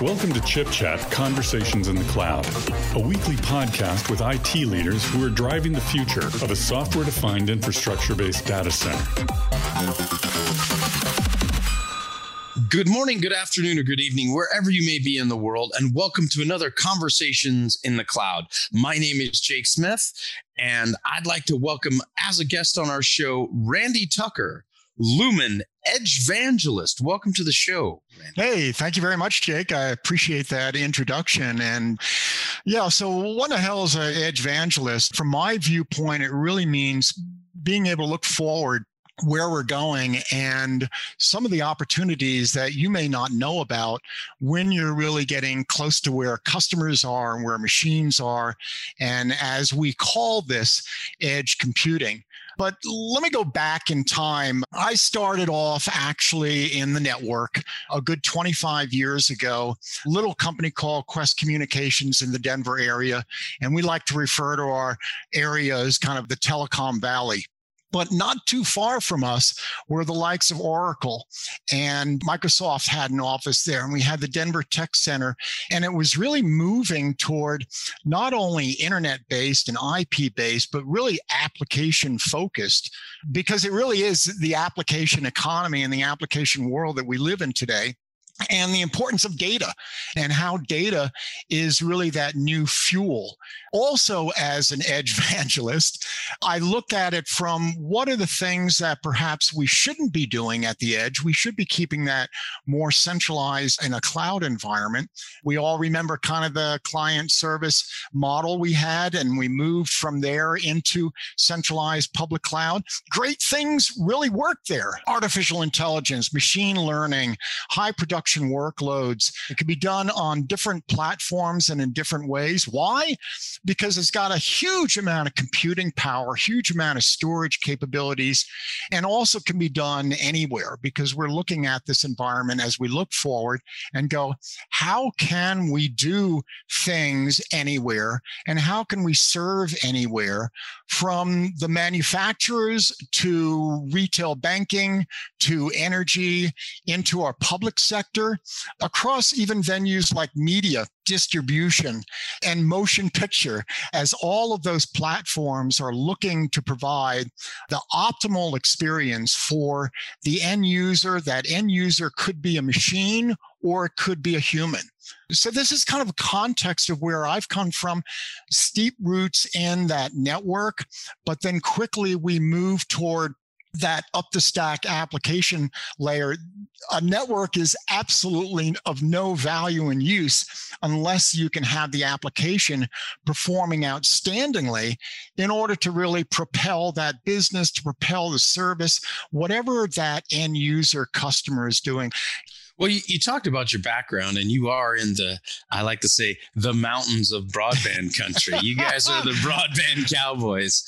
Welcome to Chip Chat Conversations in the Cloud, a weekly podcast with IT leaders who are driving the future of a software defined infrastructure based data center. Good morning, good afternoon, or good evening, wherever you may be in the world, and welcome to another Conversations in the Cloud. My name is Jake Smith, and I'd like to welcome as a guest on our show Randy Tucker, Lumen Edge Evangelist. Welcome to the show. Hey, thank you very much, Jake. I appreciate that introduction. And yeah, so what the hell is an Edge Evangelist? From my viewpoint, it really means being able to look forward where we're going and some of the opportunities that you may not know about when you're really getting close to where customers are and where machines are. And as we call this edge computing, but let me go back in time. I started off actually in the network a good 25 years ago, little company called Qwest Communications in the Denver area. And we like to refer to our area as kind of the telecom valley. But not too far from us were the likes of Oracle and Microsoft had an office there. And we had the Denver Tech Center. And it was really moving toward not only internet based and IP based, but really application focused because it really is the application economy and the application world that we live in today and the importance of data and how data is really that new fuel. Also, as an edge evangelist, I look at it from what are the things that perhaps we shouldn't be doing at the edge. We should be keeping that more centralized in a cloud environment. We all remember kind of the client service model we had, and we moved from there into centralized public cloud. Great things really work there artificial intelligence, machine learning, high production production workloads. It can be done on different platforms and in different ways. Why? Because it's got a huge amount of computing power, huge amount of storage capabilities, and also can be done anywhere because we're looking at this environment as we look forward and go, how can we do things anywhere? And how can we serve anywhere from the manufacturers to retail banking to energy into our public sector? Sector across even venues like media distribution and motion picture as all of those platforms are looking to provide the optimal experience for the end user that end user could be a machine or it could be a human. So this is kind of a context of where I've come from, steep roots in that network, but then quickly we move toward that up the stack application layer, a network is absolutely of no value and use unless you can have the application performing outstandingly in order to really propel that business, to propel the service, whatever that end user customer is doing. Well, you, you, talked about your background, and you are in the, I like to say, the mountains of broadband country. You guys are the broadband cowboys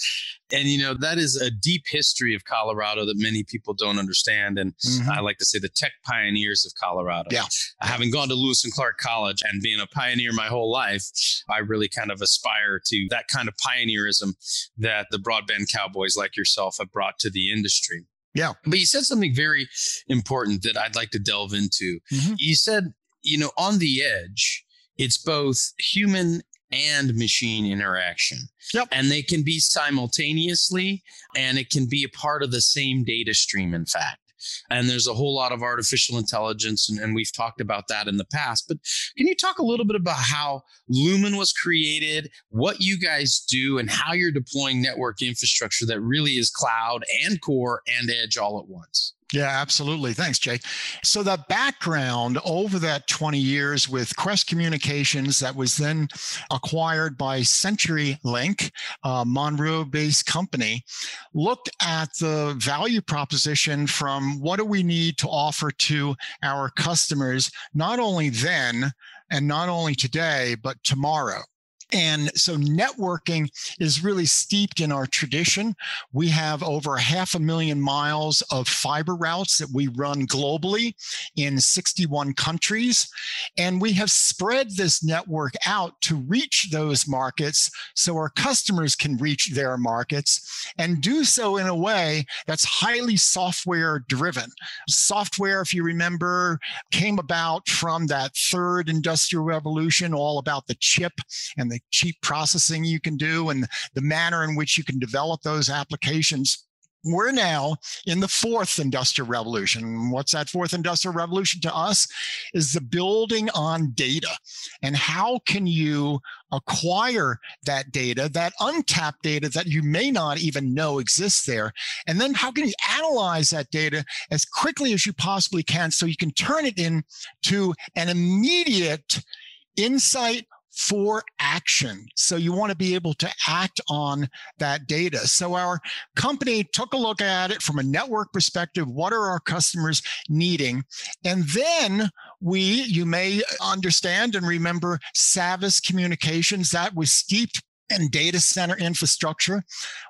and you know that is a deep history of Colorado that many people don't understand. And mm-hmm. I like to say the tech pioneers of Colorado. Yeah, having gone to Lewis and Clark College and being a pioneer my whole life, I really kind of aspire to that kind of pioneerism that the broadband cowboys like yourself have brought to the industry. Yeah, but you said something very important that I'd like to delve into. Mm-hmm. You said, you know, on the edge, it's both human and machine interaction. Yep. And they can be simultaneously, and it can be a part of the same data stream, in fact. And there's a whole lot of artificial intelligence, and, and, we've talked about that in the past. But can you talk a little bit about how Lumen was created, what you guys do, and how you're deploying network infrastructure that really is cloud and core and edge all at once? Yeah, absolutely. Thanks, Jay. So the background over that 20 years with Qwest Communications that was then acquired by CenturyLink, a Monroe-based company, looked at the value proposition from what do we need to offer to our customers, not only then and not only today, but tomorrow. And so networking is really steeped in our tradition. We have over half a million miles of fiber routes that we run globally in 61 countries. And we have spread this network out to reach those markets so our customers can reach their markets and do so in a way that's highly software driven. Software, if you remember, came about from that third industrial revolution, all about the chip and the cheap processing you can do and the manner in which you can develop those applications we're now in the fourth industrial revolution. What's that fourth industrial revolution to us? Is the building on data. And how can you acquire that data, that untapped data that you may not even know exists there? And then how can you analyze that data as quickly as you possibly can so you can turn it into an immediate insight for action. So you want to be able to act on that data. So our company took a look at it from a network perspective. What are our customers needing? And then we, you may understand and remember Savvis Communications that was steeped and data center infrastructure.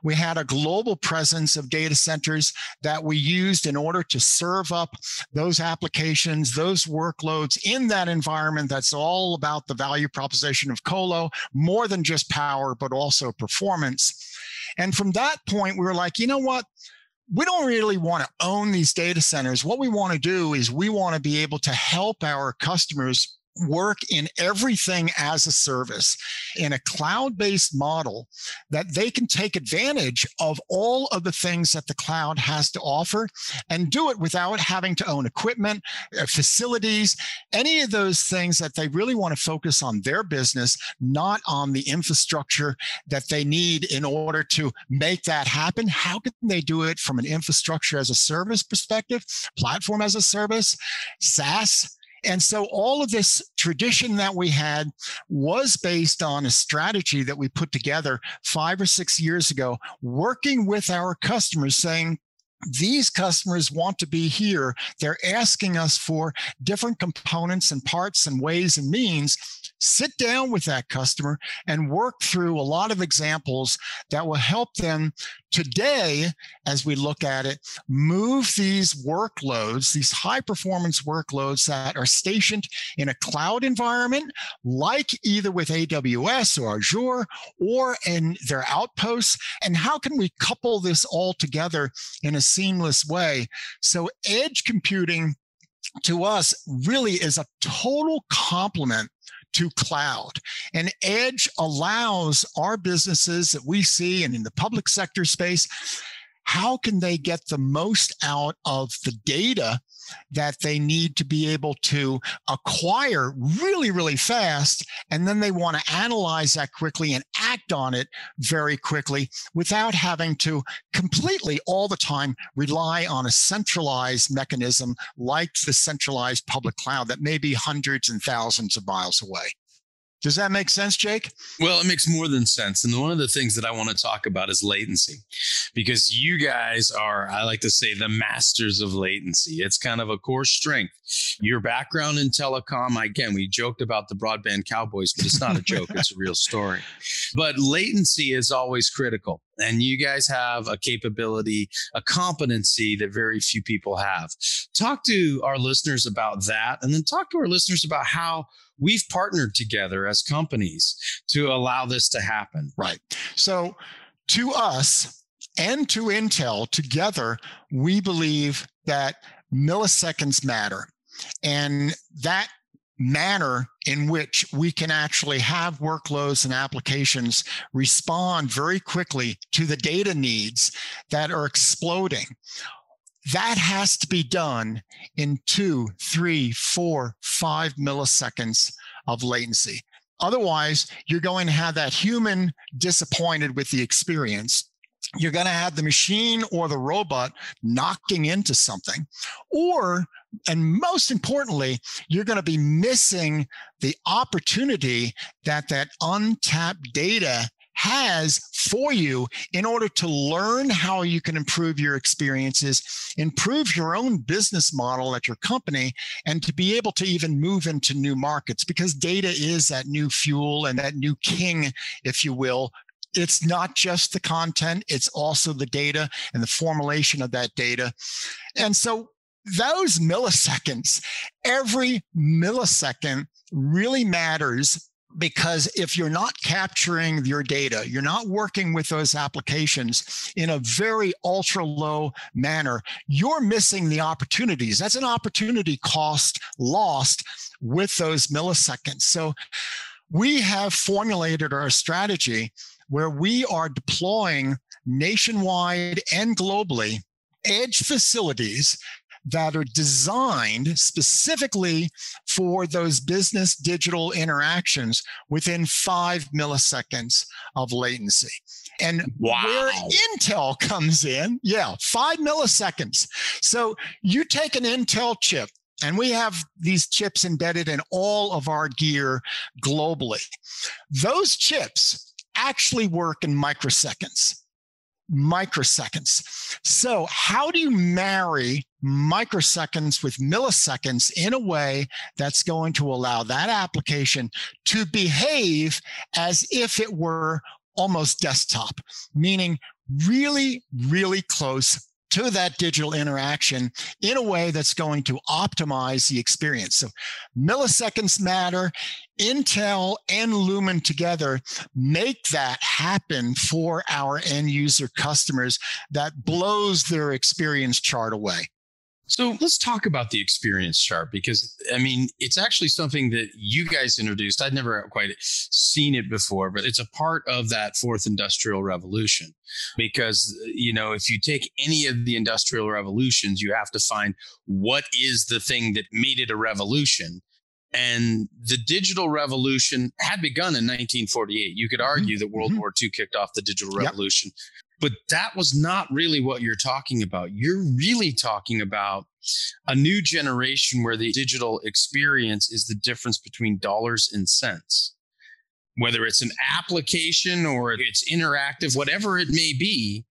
We had a global presence of data centers that we used in order to serve up those applications, those workloads in that environment that's all about the value proposition of Colo, more than just power, but also performance. And from that point, we were like, you know what? we don't really want to own these data centers. What we want to do is we want to be able to help our customers work in everything as a service in a cloud based model that they can take advantage of all of the things that the cloud has to offer and do it without having to own equipment, uh, facilities, any of those things that they really want to focus on their business, not on the infrastructure that they need in order to make that happen. How can they do it from an infrastructure as a service perspective, platform as a service, SaaS? And so all of this tradition that we had was based on a strategy that we put together five or six years ago, working with our customers saying, these customers want to be here. They're asking us for different components and parts and ways and means sit down with that customer and work through a lot of examples that will help them today, as we look at it, move these workloads, these high performance workloads that are stationed in a cloud environment, like either with AWS or Azure or in their outposts. And how can we couple this all together in a seamless way? So, edge computing to us really is a total complement to cloud. And Edge allows our businesses that we see and in the public sector space, how can they get the most out of the data that they need to be able to acquire really, really fast. And then they want to analyze that quickly and act on it very quickly without having to completely all the time rely on a centralized mechanism like the centralized public cloud that may be hundreds and thousands of miles away. Does that make sense, Jake? Well, it makes more than sense. And one of the things that I want to talk about is latency because you guys are, I like to say, the masters of latency. It's kind of a core strength. Your background in telecom, again, we joked about the broadband cowboys, but it's not a joke, it's a real story. But latency is always critical. And you guys have a capability, a competency that very few people have. Talk to our listeners about that, and then talk to our listeners about how we've partnered together as companies to allow this to happen. Right. So, to us and to Intel together, we believe that milliseconds matter. And that manner in which we can actually have workloads and applications respond very quickly to the data needs that are exploding that has to be done in two, three, four, five milliseconds of latency. Otherwise, you're going to have that human disappointed with the experience. You're going to have the machine or the robot knocking into something. Or, and most importantly, you're going to be missing the opportunity that that untapped data has for you in order to learn how you can improve your experiences, improve your own business model at your company, and to be able to even move into new markets because data is that new fuel and that new king, if you will, it's not just the content, it's also the data and the formulation of that data. And so those milliseconds, every millisecond really matters because if you're not capturing your data, you're not working with those applications in a very ultra low manner, you're missing the opportunities. That's an opportunity cost lost with those milliseconds. So we have formulated our strategy where we are deploying nationwide and globally edge facilities that are designed specifically for those business digital interactions within five milliseconds of latency. And wow. where Intel comes in, yeah, five milliseconds. So you take an Intel chip, and we have these chips embedded in all of our gear globally. Those chips actually work in microseconds microseconds. So, how do you marry microseconds with milliseconds in a way that's going to allow that application to behave as if it were almost desktop, meaning really, really close to that digital interaction in a way that's going to optimize the experience. So milliseconds matter. Intel and Lumen together make that happen for our end user customers that blows their experience chart away. So let's talk about the experience chart because I mean, it's actually something that you guys introduced. I'd never quite seen it before, but it's a part of that fourth industrial revolution. Because, you know, if you take any of the industrial revolutions, you have to find what is the thing that made it a revolution. And the digital revolution had begun in 1948. You could mm-hmm. argue mm-hmm. that World mm-hmm. War II kicked off the digital revolution. But that was not really what you're talking about. You're really talking about a new generation where the digital experience is the difference between dollars and cents. Whether it's an application or it's interactive, whatever it may be,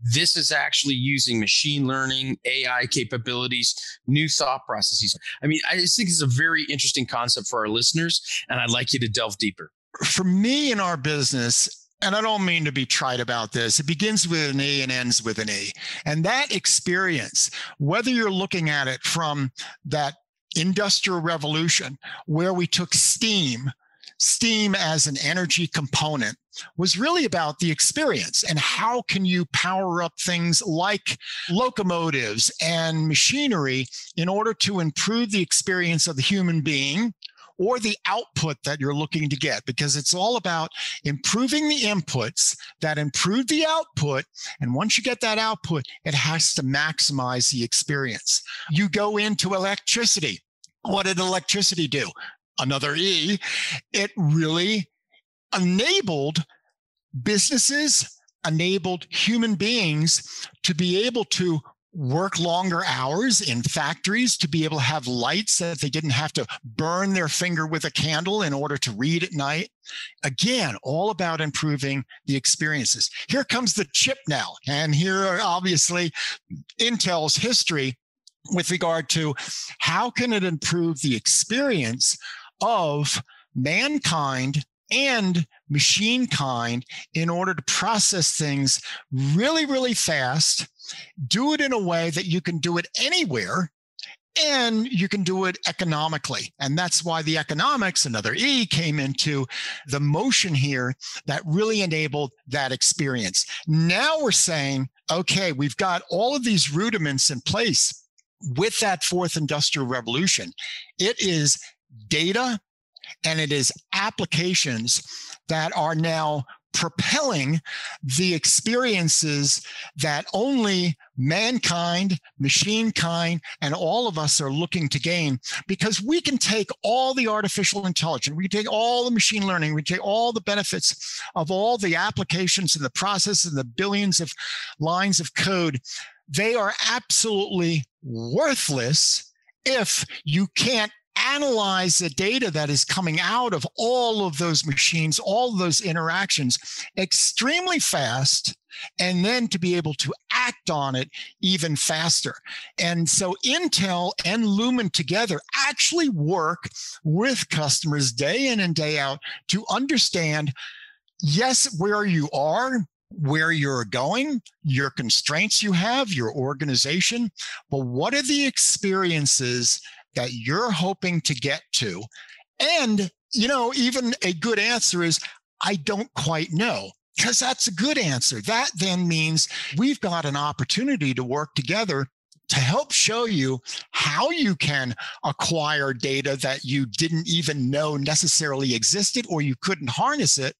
this is actually using machine learning, AI capabilities, new thought processes. I mean, I just think it's a very interesting concept for our listeners, and I'd like you to delve deeper. For me in our business, and I don't mean to be trite about this, it begins with an E and ends with an E. And that experience, whether you're looking at it from that industrial revolution where we took steam, steam as an energy component, was really about the experience and how can you power up things like locomotives and machinery in order to improve the experience of the human being or the output that you're looking to get because it's all about improving the inputs that improve the output. And once you get that output, it has to maximize the experience. You go into electricity. What did electricity do? Another E. It really enabled businesses, enabled human beings to be able to work longer hours in factories to be able to have lights that they didn't have to burn their finger with a candle in order to read at night. Again, all about improving the experiences. Here comes the chip now. And here are obviously Intel's history with regard to how can it improve the experience of mankind and machine kind in order to process things really, really fast do it in a way that you can do it anywhere and you can do it economically. And that's why the economics, another E, came into the motion here that really enabled that experience. Now we're saying, okay, we've got all of these rudiments in place with that fourth industrial revolution. It is data and it is applications that are now propelling the experiences that only mankind, machine kind, and all of us are looking to gain because we can take all the artificial intelligence, we can take all the machine learning, we take all the benefits of all the applications and the process and the billions of lines of code. They are absolutely worthless if you can't analyze the data that is coming out of all of those machines, all those interactions extremely fast, and then to be able to act on it even faster. And so Intel and Lumen together actually work with customers day in and day out to understand yes, where you are, where you're going, your constraints you have, your organization, but what are the experiences that you're hoping to get to? And, you know, even a good answer is, I don't quite know. Because that's a good answer. That then means we've got an opportunity to work together to help show you how you can acquire data that you didn't even know necessarily existed or you couldn't harness it.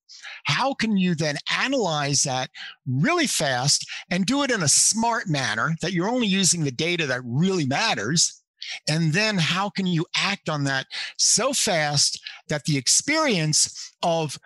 How can you then analyze that really fast and do it in a smart manner that you're only using the data that really matters? And then how can you act on that so fast that the experience of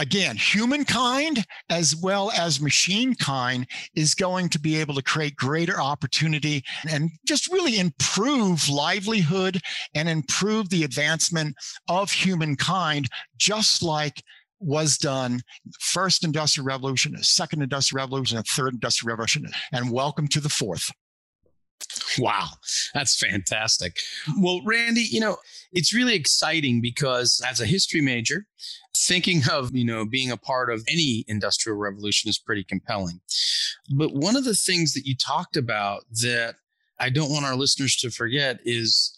again, humankind as well as machine kind is going to be able to create greater opportunity and just really improve livelihood and improve the advancement of humankind, just like was done first industrial revolution, second industrial revolution, and third industrial revolution. And welcome to the fourth. Wow, that's fantastic. Well, Randy, you know, it's really exciting because as a history major, thinking of, you know, being a part of any industrial revolution is pretty compelling. But one of the things that you talked about that I don't want our listeners to forget is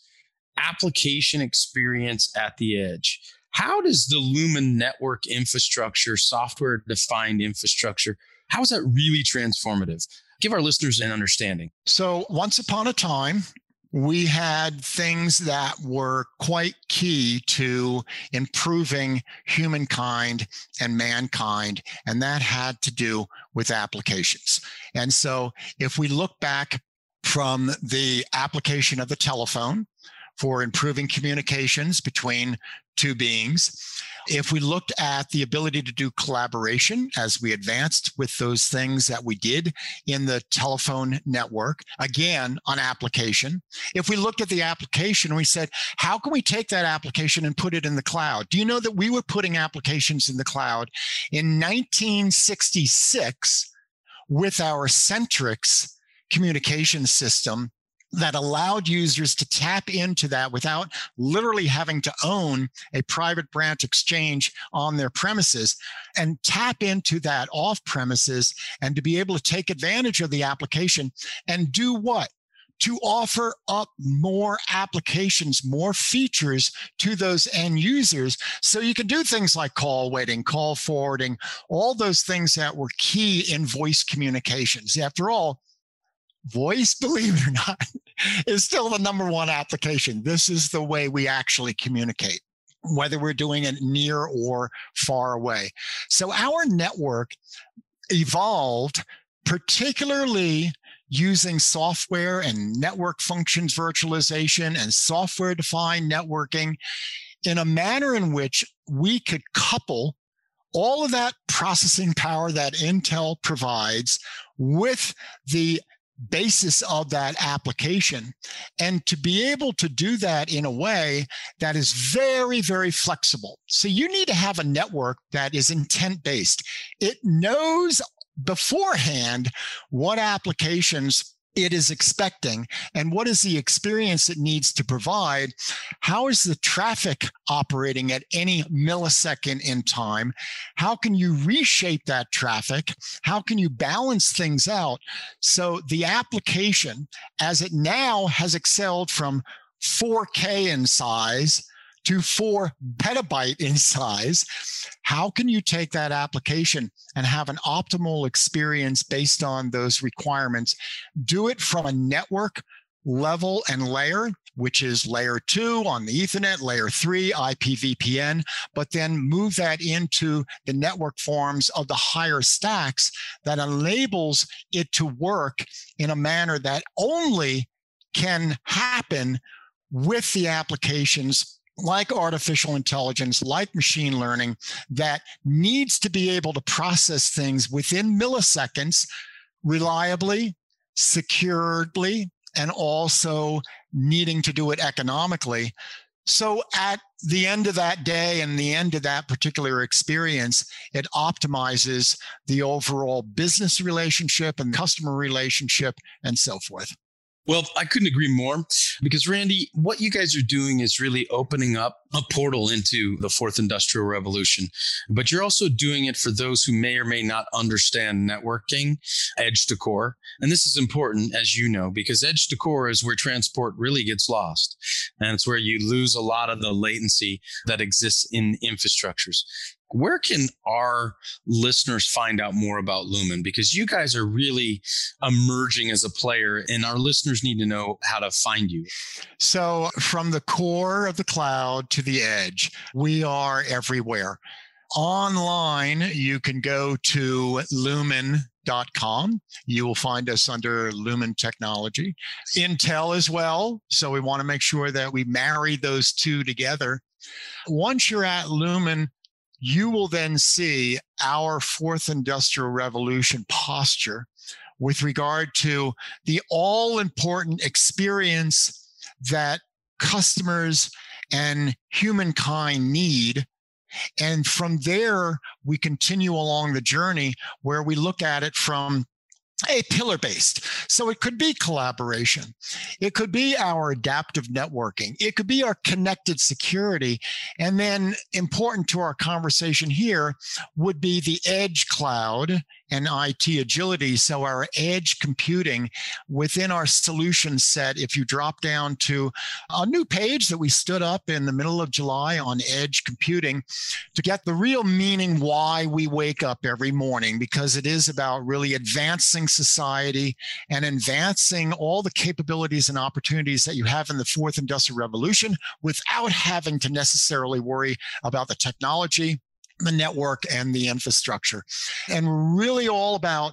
application experience at the edge. How does the Lumen network infrastructure, software defined infrastructure, how is that really transformative? Give our listeners an understanding. So, once upon a time, we had things that were quite key to improving humankind and mankind, and that had to do with applications. And so, if we look back from the application of the telephone for improving communications between two beings, if we looked at the ability to do collaboration as we advanced with those things that we did in the telephone network, again, on application, if we looked at the application, we said, how can we take that application and put it in the cloud? Do you know that we were putting applications in the cloud in 1966 with our Centrex communication system that allowed users to tap into that without literally having to own a private branch exchange on their premises and tap into that off premises and to be able to take advantage of the application and do what? to offer up more applications, more features to those end users. So you can do things like call waiting, call forwarding, all those things that were key in voice communications. After all, voice, believe it or not, is still the number one application. This is the way we actually communicate, whether we're doing it near or far away. So our network evolved particularly using software and network functions virtualization and software defined networking in a manner in which we could couple all of that processing power that Intel provides with the basis of that application. And to be able to do that in a way that is very, very flexible. So you need to have a network that is intent based. It knows beforehand what applications it is expecting and what is the experience it needs to provide? How is the traffic operating at any millisecond in time? How can you reshape that traffic? How can you balance things out? So the application as it now has excelled from 4k in size to four petabyte in size. How can you take that application and have an optimal experience based on those requirements? Do it from a network level and layer, which is layer two on the Ethernet, layer three IPVPN, but then move that into the network forms of the higher stacks that enables it to work in a manner that only can happen with the applications like artificial intelligence, like machine learning, that needs to be able to process things within milliseconds reliably, securely, and also needing to do it economically. So at the end of that day and the end of that particular experience, it optimizes the overall business relationship and customer relationship and so forth. Well, I couldn't agree more because, Randy, what you guys are doing is really opening up a portal into the fourth industrial revolution. But you're also doing it for those who may or may not understand networking, edge to core. And this is important, as you know, because edge to core is where transport really gets lost. And it's where you lose a lot of the latency that exists in infrastructures where can our listeners find out more about Lumen? Because you guys are really emerging as a player, and our listeners need to know how to find you. So, from the core of the cloud to the edge, we are everywhere. Online, you can go to Lumen lumen.com. You will find us under Lumen Technology. Intel as well. So we want to make sure that we marry those two together. Once you're at Lumen, you will then see our fourth industrial revolution posture with regard to the all important experience that customers and humankind need. And from there, we continue along the journey where we look at it from a pillar based. So it could be collaboration. It could be our adaptive networking. It could be our connected security. And then important to our conversation here would be the edge cloud and IT agility. So our edge computing within our solution set, if you drop down to a new page that we stood up in the middle of July on edge computing to get the real meaning why we wake up every morning, because it is about really advancing society and advancing all the capabilities and opportunities that you have in the fourth industrial revolution without having to necessarily worry about the technology the network and the infrastructure, and really all about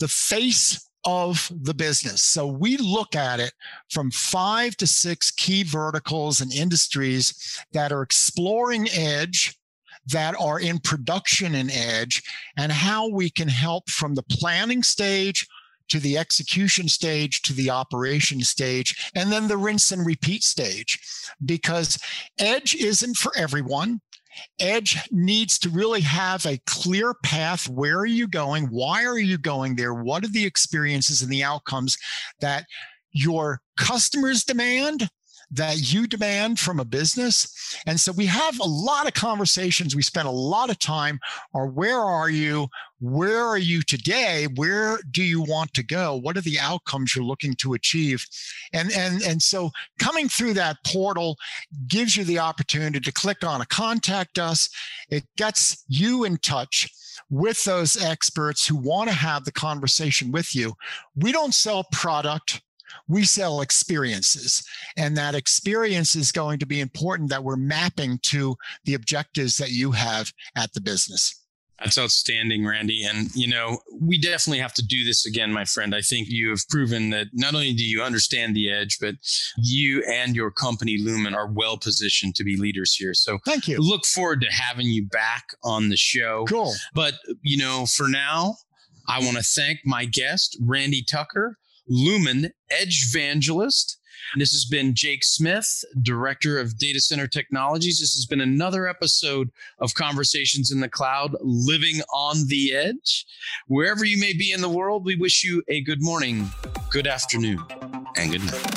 the face of the business. So we look at it from five to six key verticals and industries that are exploring edge, that are in production in edge, and how we can help from the planning stage to the execution stage to the operation stage and then the rinse and repeat stage. Because edge isn't for everyone Edge needs to really have a clear path. Where are you going? Why are you going there? What are the experiences and the outcomes that your customers demand that you demand from a business. And so we have a lot of conversations. We spend a lot of time or where are you? Where are you today? Where do you want to go? What are the outcomes you're looking to achieve? And and and so coming through that portal gives you the opportunity to click on a contact us. It gets you in touch with those experts who want to have the conversation with you. We don't sell product we sell experiences and that experience is going to be important that we're mapping to the objectives that you have at the business that's outstanding, Randy. And, you know, we definitely have to do this again, my friend. I think you have proven that not only do you understand the edge, but you and your company, Lumen, are well positioned to be leaders here. So thank you. Look forward to having you back on the show. Cool. But, you know, for now, I want to thank my guest, Randy Tucker Lumen Edge Evangelist. This has been Jake Smith, Director of Data Center Technologies. This has been another episode of Conversations in the Cloud, Living on the Edge. Wherever you may be in the world, we wish you a good morning, good afternoon, and good night.